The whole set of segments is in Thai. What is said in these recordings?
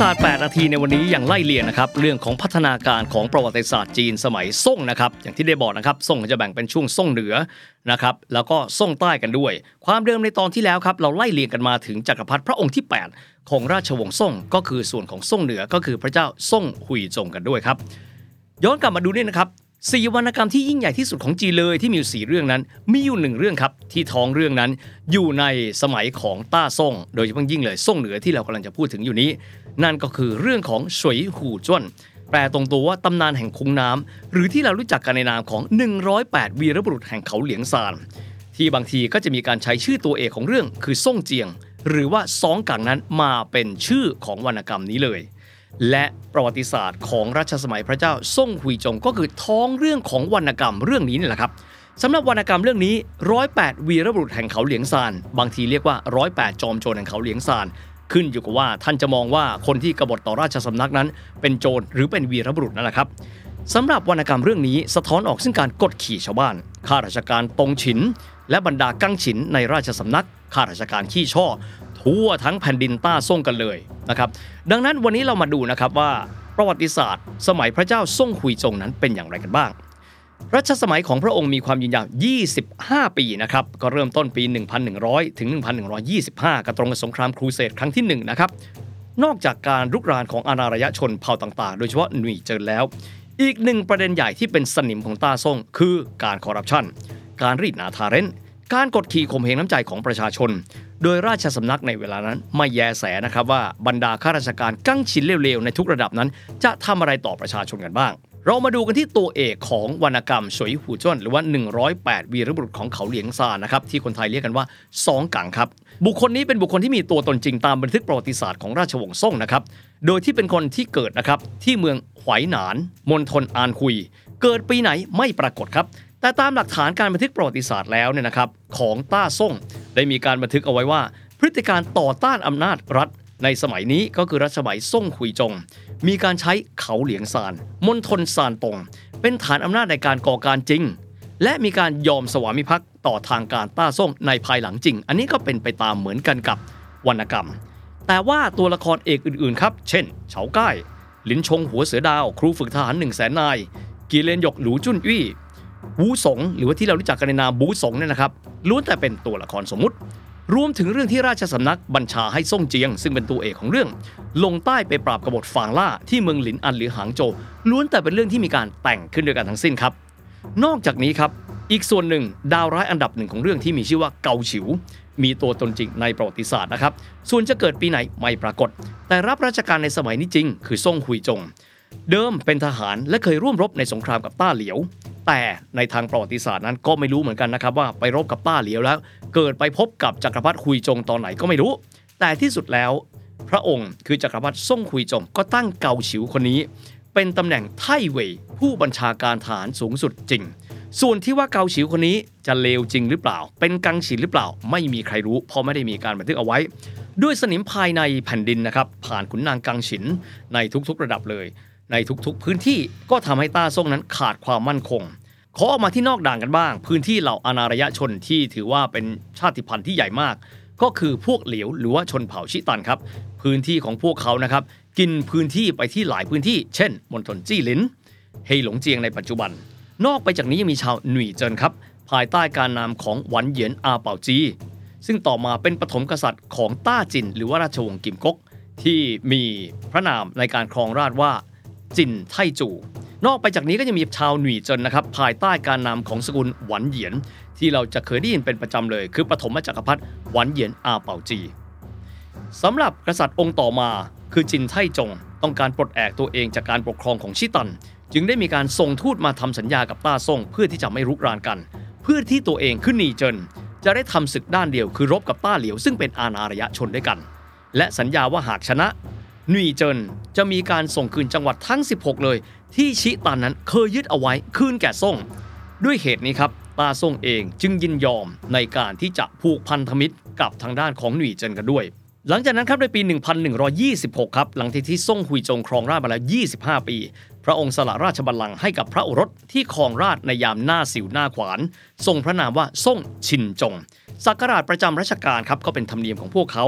ศาสตร์ 8 นาทีในวันนี้อย่างไล่เลียงนะครับเรื่องของพัฒนาการของประวัติศาสตร์จีนสมัยซ่งนะครับอย่างที่ได้บอกนะครับซ่งจะแบ่งเป็นช่วงซ่งเหนือนะครับแล้วก็ซ่งใต้กันด้วย ความเดิมในตอนที่แล้วครับเราไล่เลียงกันมาถึงจักรพรรดิพระองค์ที่ 8 ของราชวงศ์ซ่งก็คือส่วนของซ่งเหนือก็คือพระเจ้าซ่งหุยจงกันด้วยครับย้อนกลับมาดูนี่นะครับ สี่วรรณกรรมที่ยิ่งใหญ่ที่สุดของจีนเลยที่มีอยู่สี่เรื่องนั้น มีอยู่หนึ่งเรื่องครับที่ท้องเรื่องนั้น อยู่ในสมัยของต้าซ่ง โดยเฉพาะยิ่งเลยซ่งเหนือที่เรากำลังจะพูดถึงอยู่นี้ นั่นก็คือเรื่องของสวยหูจ้วนแปลตรงตัวว่าตำนานแห่งคุ้งน้ำหรือที่เรารู้จักกันในนามของ 108 วีรบุรุษแห่งเขาเหลียงซานที่บางทีก็จะมีการใช้ชื่อตัวเอกของเรื่องคือซ่งเจียง หรือว่าซองกังนั้นมาเป็นชื่อของวรรณกรรมนี้เลย และประวัติศาสตร์ของรัชสมัยพระเจ้าซ่งหุยจงก็คือท้องเรื่องของวรรณกรรมเรื่องนี้นี่แหละครับสำหรับวรรณกรรมเรื่องนี้ร้อยแปดวีรบุรุษแห่งเขาเหลียงซาน บางทีเรียกว่าร้อยแปดจอมโจรแห่งเขาเหลียงซาน ขึ้นอยู่กับว่าท่านจะมองว่าคนที่กบฏต่อราชสำนักนั้น เป็นโจรหรือเป็นวีรบุรุษนั่นแหละครับสำหรับวรรณกรรมเรื่องนี้สะท้อนออกซึ่งการกดขี่ชาวบ้าน ข้าราชการตรงฉิน และบรรดากั้งฉินในราชสำนัก ข้าราชการขี้ช่อ ทั่วทั้งแผ่นดินต้าซ่งกันเลยนะครับดังนั้นวันนี้เรามาดูนะครับว่าประวัติศาสตร์ สมัยพระเจ้าซ่งหุยจงนั้นเป็นอย่างไรกันบ้างรัชสมัยของพระองค์มีความยืนยาว 25 ปีนะครับ ก็เริ่มต้นปี 1100 ถึง 1125ก็ตรงกับสงครามครูเสดครั้งที่1นะครับ นอกจากการรุกรานของอาณาระยะชนเผ่าต่างๆ โดยเฉพาะหนุ่ยเจินแล้ว อีกหนึ่งประเด็นใหญ่ที่เป็นสนิมของตาซ่ง คือการคอร์รัปชัน การรีดหนาทาเรนการกดขี่ข่มเหงน้ำใจของประชาชน โดยราชสำนักในเวลานั้นไม่แยแสนะครับว่าบรรดาข้าราชการกั้งชินเลวๆในทุกระดับนั้น จะทำอะไรต่อประชาชนกันบ้าง เรามาดูกันที่ตัวเอกของวรรณกรรมสวยหูจ้วนหรือว่า 108 วีรบุรุษของเขาเหลียงซานนะครับที่คนไทยเรียกกันว่าสองกังครับ บุคคลนี้เป็นบุคคลที่มีตัวตนจริงตามบันทึกประวัติศาสตร์ของราชวงศ์ซ่งนะครับโดยที่เป็นคนที่เกิดนะครับที่เมืองหวยหนานมณฑลอานคุย เกิดปีไหนไม่ปรากฏครับ แต่ตามหลักฐานการบันทึกประวัติศาสตร์แล้วเนี่ยนะครับของต้าซ่งได้มีการบันทึกเอาไว้ว่า พฤติการต่อต้านอำนาจรัฐในสมัยนี้ก็คือรัชสมัยซ่งขุยจง มีการใช้เขาเหลียงซานมณฑลซานตง เป็นฐานอำนาจในการก่อการจริง และมีการยอมสวามิภักดิ์ต่อทางการต้าซ่งในภายหลังจริง อันนี้ก็เป็นไปตามเหมือนกันกับวรรณกรรม แต่ว่าตัวละครเอกอื่นๆครับ เช่นเฉาก้ายลินชงหัวเสือดาว ครูฝึกทหารหนึ่งแสนนาย กีเลนหยกหลูจุนอี้ วูสงหรือว่าที่เรารู้จักกันในนามบูสงเนี่ยนะครับล้วนแต่เป็นตัวละครสมมุติ รวมถึงเรื่องที่ราชสำนักบัญชาให้ซ่งเจียง ซึ่งเป็นตัวเอกของเรื่อง ลงใต้ไปปราบกบฏฟางล่าที่เมืองหลินอันหรือหางโจวล้วนแต่เป็นเรื่องที่มีการแต่งขึ้นด้วยกันทั้งสิ้นครับ นอกจากนี้ครับอีกส่วนหนึ่งดาวร้ายอันดับหนึ่งของเรื่องที่มีชื่อว่าเกาฉิว มีตัวตนจริงในประวัติศาสตร์นะครับ ส่วนจะเกิดปีไหนไม่ปรากฏ แต่รับราชการในสมัยนี้จริง คือซ่งหุยจง เดิมเป็นทหารและเคยร่วมรบในสงครามกับต้าเหลียว แต่ในทางประวัติศาสตร์นั้นก็ไม่รู้เหมือนกันนะครับว่าไปรบกับต้าเหลียวแล้ว เกิดไปพบกับจักรพรรดิคุยจงตอนไหนก็ไม่รู้ แต่ที่สุดแล้ว พระองค์คือจักรพรรดิซ่งคุยจงก็ตั้งเกาฉิวคนนี้ เป็นตำแหน่งไท่เว่ยผู้บัญชาการฐานสูงสุดจริง ส่วนที่ว่าเกาฉิวคนนี้จะเลวจริงหรือเปล่า เป็นกังฉินหรือเปล่า ไม่มีใครรู้เพราะไม่ได้มีการบันทึกเอาไว้ด้วยสนิมภายในแผ่นดินนะครับผ่านขุนนางกังฉินในทุกๆระดับเลย ในทุกๆ พื้นที่ก็ทำให้ต้าซ่งนั้นขาดความมั่นคงขอออกมาที่นอกด่างกันบ้าง พื้นที่เหล่าอานารยชนที่ถือว่าเป็นชาติพันธุ์ที่ใหญ่มาก ก็คือพวกเหลียวหรือว่าชนเผ่าชิตันครับ พื้นที่ของพวกเขานะครับ กินพื้นที่ไปที่หลายพื้นที่ เช่นมณฑลจี้หลินเฮหลงเจียงในปัจจุบัน นอกไปจากนี้ยังมีชาวหนุ่ยเจินครับ ภายใต้การนามของหวันเหยียนอาเป่าจี ซึ่งต่อมาเป็นปฐมกษัตริย์ของต้าจิน หรือว่าราชวงศ์กิมก๊กที่มีพระนามในการครองราชว่า จินไทจู นอกไปจากนี้ก็ยังมีชาวหนุ่ยเจินนะครับภายใต้การนามของสกุลหวันเหยียน ที่เราจะเคยได้ยินเป็นประจำเลย คือปฐมจักรพรรดิหวันเหยียนอาเป่าจีสำหรับกษัตริย์องค์ต่อมาคือจินไทจง ต้องการปลดแอกตัวเองจากการปกครองของชิตัน จึงได้มีการส่งทูตมาทำสัญญากับต้าซ่งเพื่อที่จะไม่รุกรานกัน เพื่อที่ตัวเองขึ้นหนีเจิน จะได้ทำศึกด้านเดียวคือรบกับต้าเหลียวซึ่งเป็นอาณาระยะชนด้วยกัน และสัญญาว่าหากชนะ หนุ่ยเจินจะมีการส่งคืนจังหวัดทั้ง 16 เลย ที่ชิตันนั้นเคยยึดเอาไว้คืนแก่ซ่ง ด้วยเหตุนี้ครับตาซ่งเองจึงยินยอมในการที่จะผูกพันธมิตรกับทางด้านของหนุ่ยเจินกันด้วย หลังจากนั้นครับในปี 1126 ครับหลังที่ที่ซ่งหุยจงครองราชมาแล้ว 25 ปี พระองค์สละราชบัลลังก์ให้กับพระโอรสที่ครองราชในยามหน้าสิวหน้าขวานทรงพระนามว่าซ่งชินจง สักการะประจำรัชกาลครับก็เป็นธรรมเนียมของพวกเขา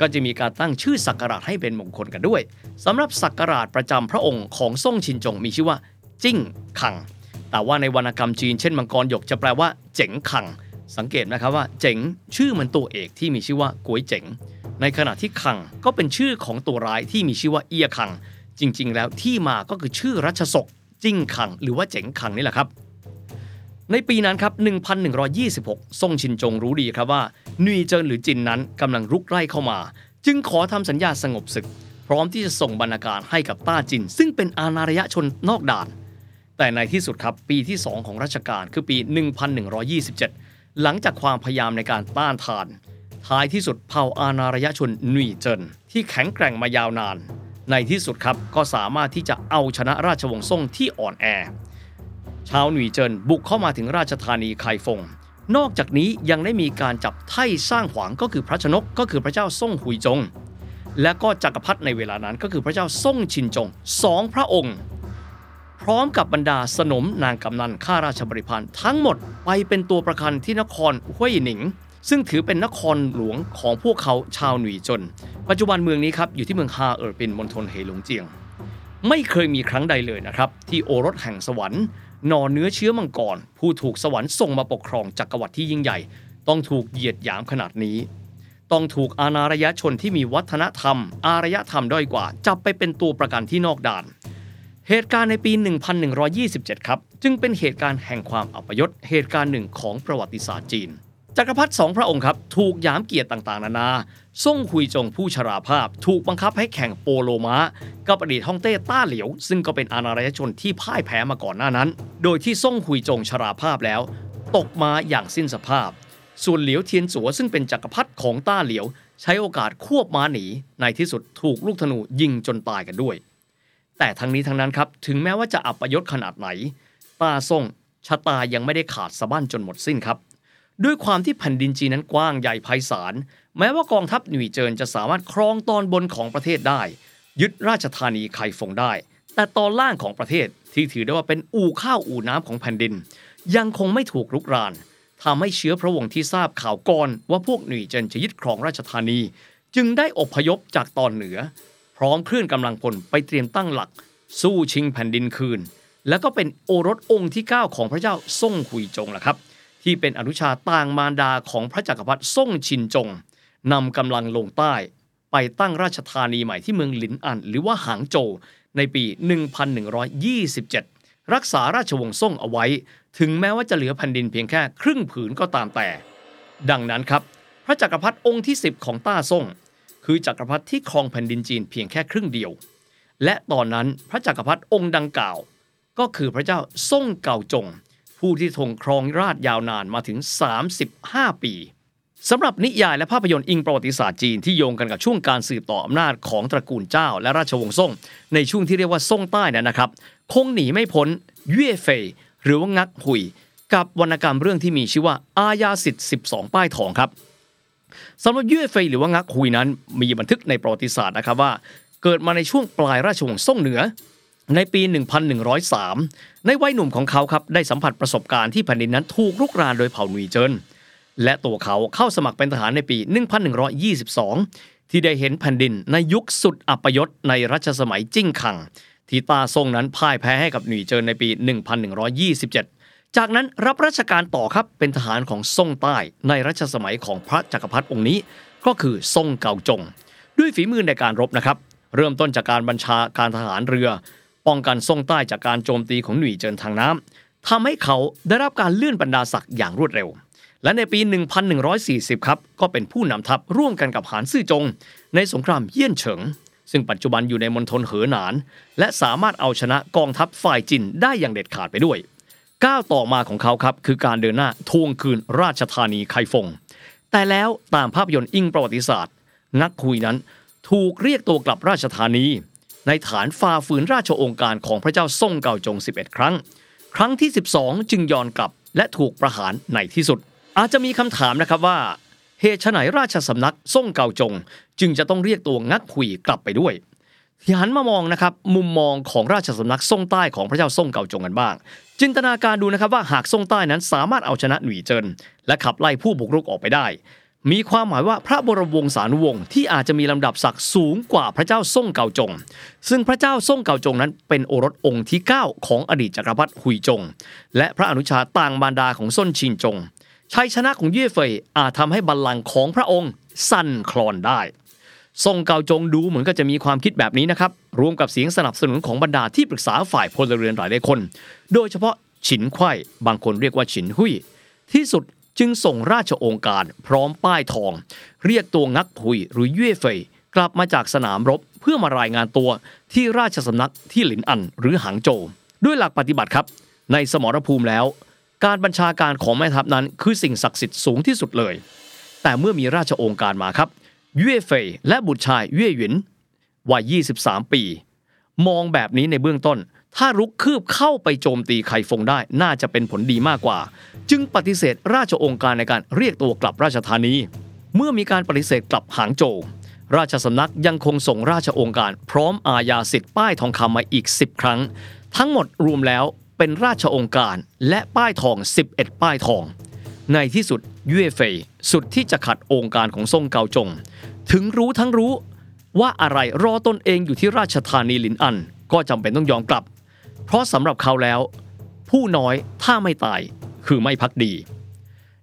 ก็จะมีการตั้งชื่อสักการะให้เป็นมงคลกันด้วยสำหรับสักการะประจำพระองค์ของซ่งชินจงมีชื่อว่า จิ้งคัง แต่ว่าในวรรณกรรมจีนเช่นมังกรหยกจะแปลว่า เจ๋งคัง สังเกตนะครับว่า เจ๋ง ชื่อมันตัวเอกที่มีชื่อว่าก๋วยเจ๋ง ในขณะที่คังก็เป็นชื่อของตัวร้ายที่มีชื่อว่าเอียคัง จริง ๆ แล้วที่มาก็คือชื่อรัชศกจิ้งคัง หรือว่าเจ๋งคังนี่แหละครับ ในปีนั้นครับ 1126 ซ่งชินจงรู้ดีครับว่านุยเจินหรือจินนั้นกำลังรุกไล่เข้ามา จึงขอทำสัญญาสงบศึก พร้อมที่จะส่งบรรณาการให้กับต้าจิน ซึ่งเป็นอาณารยชนนอกด่าน แต่ในที่สุดครับปีที่ 2 ของรัชกาลคือปี 1127 หลังจากความพยายามในการต้านทาน ท้ายที่สุดเผ่าอาณารยชนนุยเจินที่แข็งแกร่งมายาวนาน ในที่สุดครับก็สามารถที่จะเอาชนะราชวงศ์ซ่งที่อ่อนแอ ชาวหนุ่ยเจินบุกเข้ามาถึงราชธานีไคฟง นอกจากนี้ยังได้มีการจับไถ่สร้างขวางก็คือพระชนกก็คือพระเจ้าซ่งหุยจง และก็จักรพรรดิในเวลานั้นก็คือพระเจ้าซ่งชินจงสองพระองค์ พร้อมกับบรรดาสนมนางกำนันข้าราชบริพารทั้งหมดไปเป็นตัวประกันที่นครห้วยหนิง ซึ่งถือเป็นนครหลวงของพวกเขาชาวหนุ่ยจน ปัจจุบันเมืองนี้ครับอยู่ที่เมืองฮาเอิร์ปินมณฑลเหหลงเจียง ไม่เคยมีครั้งใดเลยนะครับที่โอรสแห่งสวรรค์ หนอเนื้อเชื้อมังกร ผู้ถูกสวรรค์ส่งมาปกครองจักรวรรดิที่ยิ่งใหญ่ ต้องถูกเหยียดหยามขนาดนี้ ต้องถูกอาณารยชนที่มีวัฒนธรรม อารยธรรมด้อยกว่า จับไปเป็นตัวประกันที่นอกด่าน เหตุการณ์ในปี 1127 ครับ จึงเป็นเหตุการณ์แห่งความอัปยศเหตุการณ์หนึ่งของประวัติศาสตร์จีน จักรพรรดิสองพระองค์ครับถูกยามเกียรติต่างๆ นานาซ่งคุยจงผู้ชราภาพ ถูกบังคับให้แข่งโปโลม้ากับอดีตฮ่องเต้ต้าเหลียว ซึ่งก็เป็นอาณารยชนที่พ่ายแพ้มาก่อนหน้านั้น โดยที่ซ่งคุยจงชราภาพแล้ว ตกมาอย่างสิ้นสภาพ ส่วนเหลียวเทียนสัวซึ่งเป็นจักรพรรดิของต้าเหลียว ใช้โอกาสควบม้าหนีในที่สุดถูกลูกธนูยิงจนตายกันด้วย แต่ทั้งนี้ทั้งนั้นครับถึงแม้ว่าจะอัปยศขนาดไหนต้าซ่งชะตายังไม่ได้ขาดสะบั้นจนหมดสิ้นครับ ด้วยความที่แผ่นดินจีนนั้นกว้างใหญ่ไพศาล แม้ว่ากองทัพหนุ่ยเจินจะสามารถครองตอนบนของประเทศได้ ยึดราชธานีไคฟงได้ แต่ตอนล่างของประเทศที่ถือได้ว่าเป็นอู่ข้าวอู่น้ำของแผ่นดิน ยังคงไม่ถูกรุกรานทำให้เชื้อพระวงศ์ที่ทราบข่าวก่อนว่าพวกหนุ่ยเจินจะยึดครองราชธานี จึงได้อพยพจากตอนเหนือ พร้อมเคลื่อนกำลังพลไปเตรียมตั้งหลัก สู้ชิงแผ่นดินคืน และก็เป็นโอรสองค์ที่ 9 ของพระเจ้าซ่งหุยจงล่ะครับ ที่เป็นอนุชาต่างมารดาของพระจักรพรรดิซ่งชินจงนำกำลังลงใต้ ไปตั้งราชธานีใหม่ที่เมืองหลินอัน หรือว่าหางโจวในปี 1127 รักษาราชวงศ์ซ่งเอาไว้ ถึงแม้ว่าจะเหลือแผ่นดินเพียงแค่ครึ่งผืนก็ตามแต่ ดังนั้นครับ พระจักรพรรดิองค์ที่ 10 ของต้าซ่ง คือจักรพรรดิที่ครองแผ่นดินจีนเพียงแค่ครึ่งเดียว และตอนนั้นพระจักรพรรดิองค์ดังกล่าว ก็คือพระเจ้าซ่งเก่าจง ผู้ที่ทรงครองราชยาวนานมาถึง 35 ปีสำหรับนิยายและภาพยนตร์อิงประวัติศาสตร์จีนที่โยงกันกับช่วงการสืบต่ออำนาจของตระกูลเจ้า และราชวงศ์ซ่ง ในช่วงที่เรียกว่าซ่งใต้นั้นะครับ คงหนีไม่พ้นเย่เฟยหรือว่างักหุย กับวรรณกรรมเรื่องที่มีชื่อว่าอาญาสิทธิ์ 12 ป้ายทองครับสำหรับเย่เฟยหรือว่างักฮุยนั้น มีบันทึกในประวัติศาสตร์นะครับว่า เกิดมาในช่วงปลายราชวงศ์ซ่งเหนือ ในปี 1103 ในวัยหนุ่มของเขาครับได้สัมผัสประสบการณ์ที่แผ่นดินนั้นถูกรุกรานโดยเผ่าหนุยเจินและตัวเขาเข้าสมัครเป็นทหารในปี 1122 ที่ได้เห็นแผ่นดินในยุคสุดอัปยศในรัชสมัยจิ้งคัง ที่ตาทรงนั้นพ่ายแพ้ให้กับหนุยเจินในปี 1127 จากนั้นรับราชการต่อครับเป็นทหารของซ่งใต้ในรัชสมัยของพระจักรพรรดิองค์นี้ ก็คือซ่งเกาจง ด้วยฝีมือในการรบนะครับ เริ่มต้นจากการบัญชาการทหารเรือ ป้องกันซ่งใต้จากการโจมตีของหนุ่ยเจินทางน้ำทำให้เขาได้รับการเลื่อนบรรดาศักดิ์อย่างรวดเร็ว และในปี 1140 ครับ ก็เป็นผู้นำทัพร่วมกันกับหานซื่อจง ในสงครามเยี่ยนเฉิง ซึ่งปัจจุบันอยู่ในมณฑลเหอหนาน และสามารถเอาชนะกองทัพฝ่ายจินได้อย่างเด็ดขาดไปด้วยก้าวต่อมาของเขาครับคือการเดินหน้าทวงคืนราชธานีไคฟง แต่แล้วตามภาพยนตร์อิงประวัติศาสตร์งักคุยนั้นถูกเรียกตัวกลับราชธานี ในฐานฝ่าฝืนราชโองการของพระเจ้าซ่งเกาจง 11 ครั้ง ครั้งที่ 12 จึงย้อนกลับและถูกประหารในที่สุด อาจจะมีคำถามนะครับว่าเหตุไฉนราชสำนักซ่งเกาจง จึงจะต้องเรียกตัวงักหุยกลับไปด้วยที่หันมามองนะครับมุมมองของราชสำนักซ่งใต้ของพระเจ้าซ่งเกาจงกันบ้าง จินตนาการดูนะครับว่าหากซ่งใต้นั้นสามารถเอาชนะหนุ่ยเจินและขับไล่ผู้บุกรุกออกไปได้ มีความหมายว่าพระบรมวงศานุวงศ์ที่อาจจะมีลำดับศักดิ์สูงกว่าพระเจ้าซ่งเกาจง ซึ่งพระเจ้าซ่งเกาจงนั้นเป็นโอรสองค์ที่ 9 ของอดีตจักรพรรดิหุยจง และพระอนุชาต่างบารดาของซ่นชินจงชัยชนะของเย่เฟยอาจทำให้บัลลังก์ของพระองค์สั่นคลอนได้ทรงเกาจงดูเหมือนก็จะมีความคิดแบบนี้นะครับรวมกับเสียงสนับสนุนของบรรดาที่ปรึกษาฝ่ายพลเรือนหลายหลายคน โดยเฉพาะฉินไข่บางคนเรียกว่าฉินหุยที่สุด จึงส่งราชองค์การพร้อมป้ายทอง เรียกตัวงักพุยหรือเย่เฟยกลับมาจากสนามรบเพื่อมารายงานตัวที่ราชสำนักที่หลินอันหรือหางโจวด้วยหลักปฏิบัติครับ ในสมรภูมิแล้ว การบัญชาการของแม่ทัพนั้น คือสิ่งศักดิ์สิทธิ์สูงที่สุดเลย แต่เมื่อมีราชองค์การมาครับเย่เฟยและบุตรชายเย่หยินวัย 23 ปี มองแบบนี้ในเบื้องต้น ถ้ารุกคืบเข้าไปโจมตีไคฟงได้ น่าจะเป็นผลดีมากกว่า จึงปฏิเสธราชองค์การในการเรียกตัวกลับราชธานี เมื่อมีการปฏิเสธกลับหางโจวราชสำนักยังคงส่งราชองค์การพร้อมอาญาสิทธิ์ป้ายทองคำมาอีก 10 ครั้ง ทั้งหมดรวมแล้วเป็นราชองค์การและป้ายทอง 11 ป้ายทอง ในที่สุดเย่เฟยสุดที่จะขัดองค์การของทรงเกาจง ถึงรู้ทั้งรู้ว่าอะไรรอตนเองอยู่ที่ราชธานีหลินอัน ก็จำเป็นต้องยอมกลับ เพราะสำหรับเขาแล้ว ผู้น้อยถ้าไม่ตายคือไม่พักดี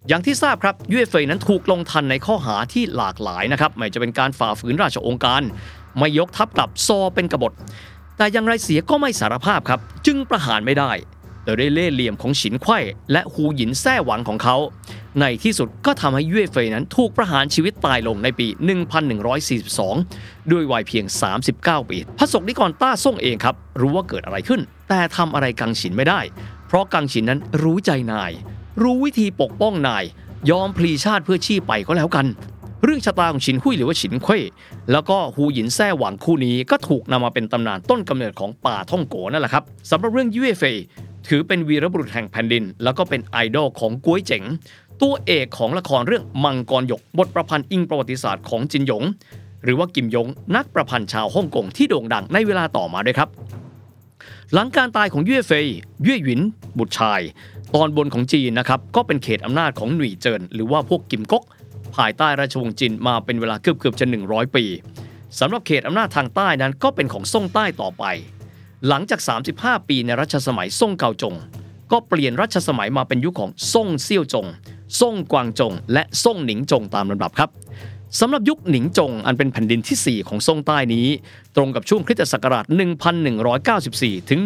อย่างที่ทราบครับย่เฟยนั้นถูกลงทันในข้อหาที่หลากหลายนะครับไม่จะเป็นการฝ่าฝืนราชองค์การ ไม่ยกทัพกลับซอเป็นกบฏ แต่อย่างไรเสียก็ไม่สารภาพครับ จึงประหารไม่ได้โดยได้เล่ห์เหลี่ยมของฉินไข่และฮูหยินแท้หวังของเขา ในที่สุดก็ทำให้เย่เฟยนั้นถูกประหารชีวิตตายลงในปี 1142 ด้วยวัยเพียง 39 ปี พระศกนิกรต้าซ่งเองครับ รู้ว่าเกิดอะไรขึ้น แต่ทำอะไรกังฉินไม่ได้ เพราะกังฉินนั้นรู้ใจนาย รู้วิธีปกป้องนาย ยอมพลีชาติเพื่อชีพไปก็แล้วกัน เรื่องชะตาของฉินหุยหรือว่าฉินเค่แล้วก็ฮูหยินแท้หวังคู่นี้ก็ถูกนำมาเป็นตำนานต้นกำเนิดของป่าท่องโกนั่นแหละครับสำหรับเรื่องย่เฟยถือเป็นวีรบุรุษแห่งแผ่นดิน แล้วก็เป็นไอดอลของก้วยเจ๋งตัวเอกของละครเรื่องมังกรหยกบทประพันธ์อิงประวัติศาสตร์ของจินหยง หรือว่ากิมยงนักประพันธ์ชาวฮ่องกงที่โด่งดังในเวลาต่อมาด้วยครับ หลังการตายของเย่เฟยเย่หวิน บุตรชาย ตอนบนของจีนนะครับก็เป็นเขตอำนาจของหนุ่ยเจิน หรือว่าพวกกิมก๊กภายใต้ราชวงศ์จินมาเป็นเวลาเกือบเกือบจะ 100 ปีสำหรับเขตอำนาจทางใต้นั้นก็เป็นของซ่งใต้ต่อไป หลังจาก 35 ปีในรัชสมัยซ่งเกาจง ก็เปลี่ยนรัชสมัยมาเป็นยุคของซ่งเซี่ยวจงซ่งกวางจง และซ่งหนิงจงตามลำดับครับ สำหรับยุคหนิงจงอันเป็นแผ่นดินที่ 4 ของซ่งใต้นี้ ตรงกับช่วงคริสตศักราช 1194 ถึง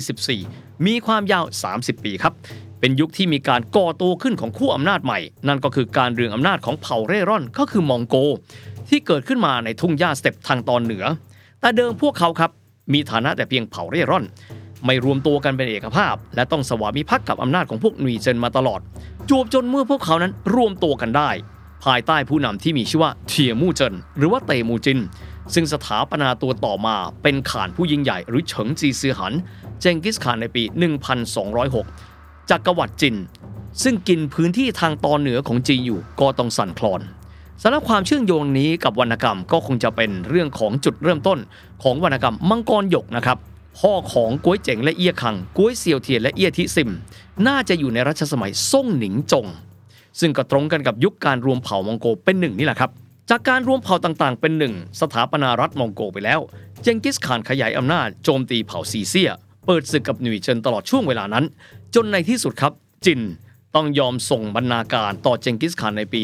1224 มีความยาว 30 ปีครับ เป็นยุคที่มีการก่อตัวขึ้นของคู่อำนาจใหม่ นั่นก็คือการเรืองอำนาจของเผ่าเร่ร่อนก็คือมองโก ที่เกิดขึ้นมาในทุ่งหญ้าสเต็ปทางตอนเหนือ แต่เดิมพวกเขาครับมีฐานะแต่เพียงเผ่าเร่ร่อนไม่รวมตัวกันเป็นเอกภาพ และต้องสวามิภักดิ์กับอำนาจของพวกหนี่ว์เจินมาตลอด จวบจนเมื่อพวกเขานั้นรวมตัวกันได้ ภายใต้ผู้นำที่มีชื่อว่าเถี่ยมู่เจินหรือว่าเตมูจิน ซึ่งสถาปนาตัวต่อมาเป็นข่านผู้ยิ่งใหญ่หรือเฉิงจี๋ซือหัน เจงกิสข่านในปี 1206จักรวรรดิจิน ซึ่งกินพื้นที่ทางตอนเหนือของจีนอยู่ก็ต้องสั่นคลอนสำหรับความเชื่อมโยงนี้กับวรรณกรรมก็คงจะเป็นเรื่องของจุดเริ่มต้นของวรรณกรรมมังกรหยกนะครับพ่อของก้วยเจ๋งและเอี้ยคังก้วยเซียวเทียนและเอี้ยทิซิม น่าจะอยู่ในรัชสมัยซ่งหนิงจง ซึ่งก็ตรงกันกับยุคการรวมเผ่ามองโกเป็นหนึ่งนี่แหละครับ จากการรวมเผ่าต่างๆ เป็นหนึ่งสถาปนารัฐมองโกไปแล้ว เจงกิสข่านขยายอำนาจโจมตีเผ่าซีเซีย เปิดศึกกับหนุ่ยเจินตลอดช่วงเวลานั้น จนในที่สุดครับจินต้องยอมส่งบรรณาการต่อเจงกิสข่านในปี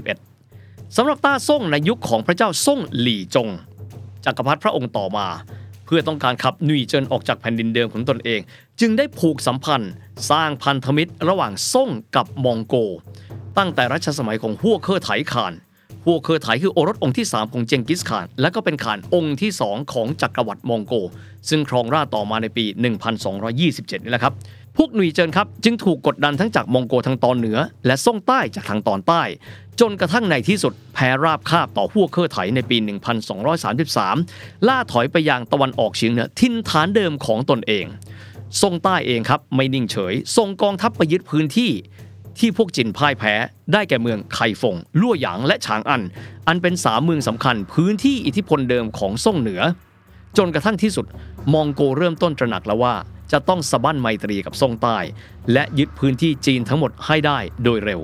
1211สำหรับต้าซ่งในยุคของพระเจ้าซ่งหลี่จงจักรพรรดิพระองค์ต่อมา เพื่อต้องการขับหนี่ว์เจินออกจากแผ่นดินเดิมของตนเอง จึงได้ผูกสัมพันธ์ สร้างพันธมิตรระหว่างซ่งกับมองโก ตั้งแต่รัชสมัยของฮั่วเคอร์ไถข่านฮั่วเคอร์ไถคือโอรสองค์ที่ 3 ของเจงกิสข่าน และก็เป็นข่านองค์ที่ 2 ของจักรวรรดิมองโกล ซึ่งครองราชต่อมาในปี 1227 นี่แหละครับ พวกหนุ่ยเจินครับจึงถูกกดดันทั้งจากมองโกทางตอนเหนือ และซ่งใต้จากทางตอนใต้ จนกระทั่งในที่สุดแพ้ราบคาบต่อฮั่วเคอร์ไถในปี 1233 ล่าถอยไปยังตะวันออกเฉียงเหนือทินฐานเดิมของตนเองทรงใต้เองครับไม่นิ่งเฉยส่งกองทัพไปยึดพื้นที่ที่พวกจินพ่ายแพ้ได้แก่เมืองไคฟงลั่วหยางและฉางอัน อันเป็นสามเมืองสำคัญพื้นที่อิทธิพลเดิมของซ่งเหนือ จนกระทั่งที่สุดมองโกเริ่มต้นตระหนักแล้วว่า จะต้องสะบั้นไมตรีกับซ่งใต้ และยึดพื้นที่จีนทั้งหมดให้ได้โดยเร็ว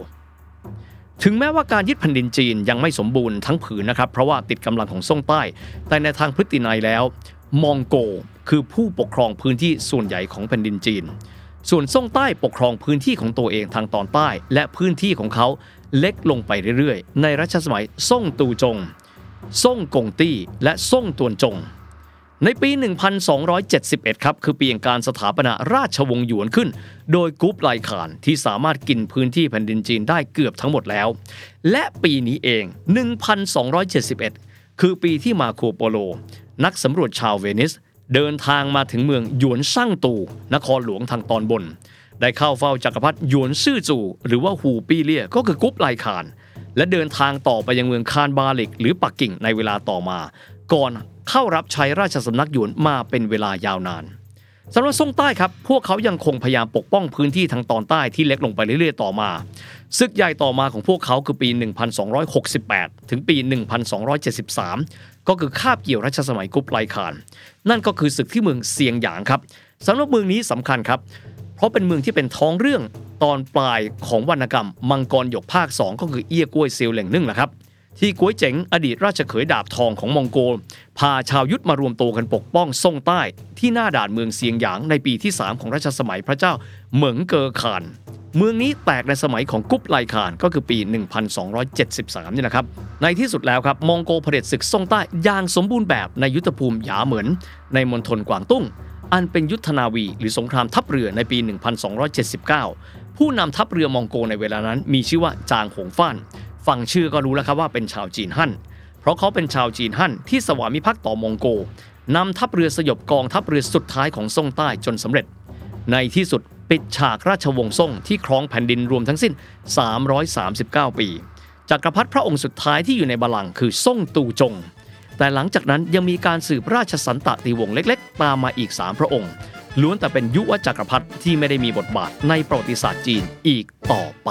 ถึงแม้ว่าการยึดแผ่นดินจีนยังไม่สมบูรณ์ทั้งผืนนะครับ เพราะว่าติดกำลังของซ่งใต้ แต่ในทางพฤตินัยแล้ว มองโกคือผู้ปกครองพื้นที่ส่วนใหญ่ของแผ่นดินจีน ส่วนซ่งใต้ปกครองพื้นที่ของตัวเองทางตอนใต้ และพื้นที่ของเขาเล็กลงไปเรื่อยๆ ในรัชสมัยซ่งตูจง ซ่งกงตี้ และซ่งตวนจง ในปี 1271 ครับ คือปีแห่งการสถาปนาราชวงศ์หยวนขึ้น โดยกุบไลข่านที่สามารถกินพื้นที่แผ่นดินจีนได้เกือบทั้งหมดแล้ว และปีนี้เอง 1271 คือปีที่มาร์โคโปโล นักสำรวจชาวเวนิส เดินทางมาถึงเมืองหยวนซ่างตู นครหลวงทางตอนบน ได้เข้าเฝ้าจักรพรรดิหยวนซื่อจูหรือว่าหูปี้เลี่ยก็คือกุบไลข่าน และเดินทางต่อไปยังเมืองคานบาลิก หรือปักกิ่งในเวลาต่อมาก่อน เข้ารับใช้ราชสำนักหยวนมาเป็นเวลายาวนานสำหรับซ่งใต้ครับ พวกเขายังคงพยายามปกป้องพื้นที่ทางตอนใต้ที่เล็กลงไปเรื่อยๆ ต่อมาศึกใหญ่ต่อมาของพวกเขาคือปี 1268 ถึงปี 1273 ก็คือคาบเกี่ยวรัชสมัยกุ๊ปไลคาน นั่นก็คือศึกที่เมืองเซียงหยางครับสำหรับเมืองนี้สำคัญครับ เพราะเป็นเมืองที่เป็นท้องเรื่องตอนปลายของวรรณกรรม มังกรหยกภาค 2 ก็คือเอี้ยกล้วยเซียวเหล่งนึ่งแหละครับ ที่ก้วยเจ๋งอดีตราชเขยดาบทองของมองโกลพาชาวยุทธมารวมตัวกันปกป้องซ่งใต้ ที่หน้าด่านเมืองเซียงหยางในปีที่ 3 ของรัชสมัยพระเจ้าเหมิงเกอคาน เมืองนี้แตกในสมัยของกุ๊ปไลคานก็คือปี 1273 นี่นะครับ ในที่สุดแล้วครับมองโกเผด็จศึกซ่งใต้อย่างสมบูรณ์แบบในยุทธภูมิหยาเหมินในมณฑลกวางตุ้ง อันเป็นยุทธนาวีหรือสงครามทัพเรือในปี 1279 ผู้นำทัพเรือมองโกในเวลานั้นมีชื่อว่าจางหงฟ้าน ฟังชื่อก็รู้แล้วครับว่าเป็นชาวจีนฮั่น เพราะเขาเป็นชาวจีนฮั่นที่สวามิภักดิ์ต่อมองโกนำทัพเรือสยบกองทัพเรือสุดท้ายของซ่งใต้จนสำเร็จ ในที่สุดปิดฉากราชวงศ์ซ่งที่ครองแผ่นดินรวมทั้งสิ้น 339 ปีจักรพรรดิพระองค์สุดท้ายที่อยู่ในบัลลังก์คือซ่งตูจง แต่หลังจากนั้นยังมีการสืบราชสันตติวงศ์เล็ก ๆ ตามมาอีก 3 พระองค์ ล้วนแต่เป็นยุวจักรพรรดิที่ไม่ได้มีบทบาทในประวัติศาสตร์จีนอีกต่อไป